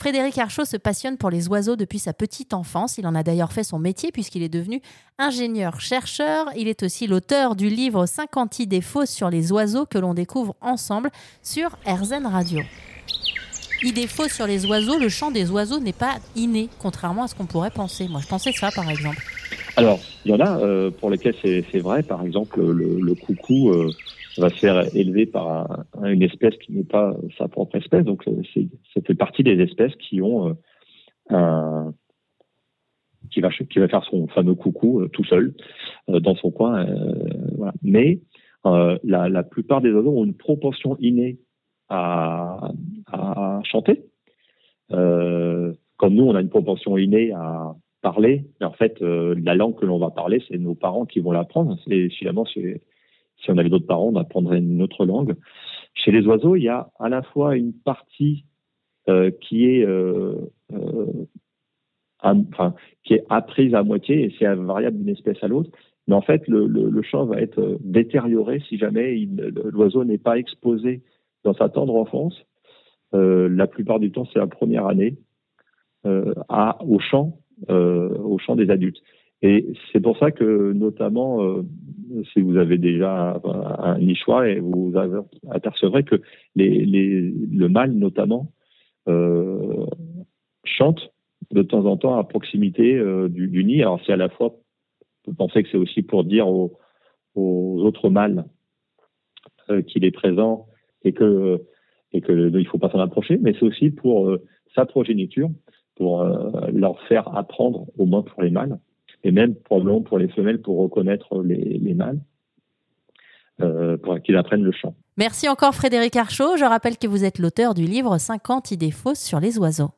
Frédéric Archaud se passionne pour les oiseaux depuis sa petite enfance. Il en a d'ailleurs fait son métier puisqu'il est devenu ingénieur-chercheur. Il est aussi l'auteur du livre 50 idées fausses sur les oiseaux que l'on découvre ensemble sur RZN Radio. Idée fausse sur les oiseaux, le chant des oiseaux n'est pas inné, contrairement à ce qu'on pourrait penser. Moi, je pensais ça, par exemple. Alors, il y en a euh, pour lesquels c'est vrai. Par exemple, le, coucou euh, va se faire élever par une espèce qui n'est pas sa propre espèce. Donc, euh, ça fait partie des espèces qui ont un qui va faire son fameux coucou tout seul dans son coin. Mais la, la, plupart des oiseaux ont une proportion innée à, à chanter. Comme nous, on a une propension innée à parler. Mais en fait, euh, la langue que l'on va parler, c'est nos parents qui vont l'apprendre. Et finalement, si on avait d'autres parents, on apprendrait une autre langue. Chez les oiseaux, il y a à la fois une partie euh, qui est euh, qui est apprise à moitié et c'est variable d'une espèce à l'autre. Mais en fait, le, le, chant va être détérioré si jamais l'oiseau n'est pas exposé dans sa tendre enfance, la plupart du temps, c'est la première année au euh, au chant des adultes. Et c'est pour ça que, notamment, euh, si vous avez déjà un, nichois, et vous apercevrez que les, le mâle, notamment, euh, chante de temps en temps à proximité euh, du, du, nid. Alors, c'est à la fois, vous pensez que c'est aussi pour dire aux, aux autres mâles qu'il est présent et que et que il faut pas s'en approcher, mais c'est aussi pour euh, sa progéniture, pour euh, leur faire apprendre, au moins pour les mâles, et même probablement pour les femelles pour reconnaître les, les mâles, euh, pour qu'ils apprennent le chant. Merci encore Frédéric Archaud. Je rappelle que vous êtes l'auteur du livre 50 idées fausses sur les oiseaux.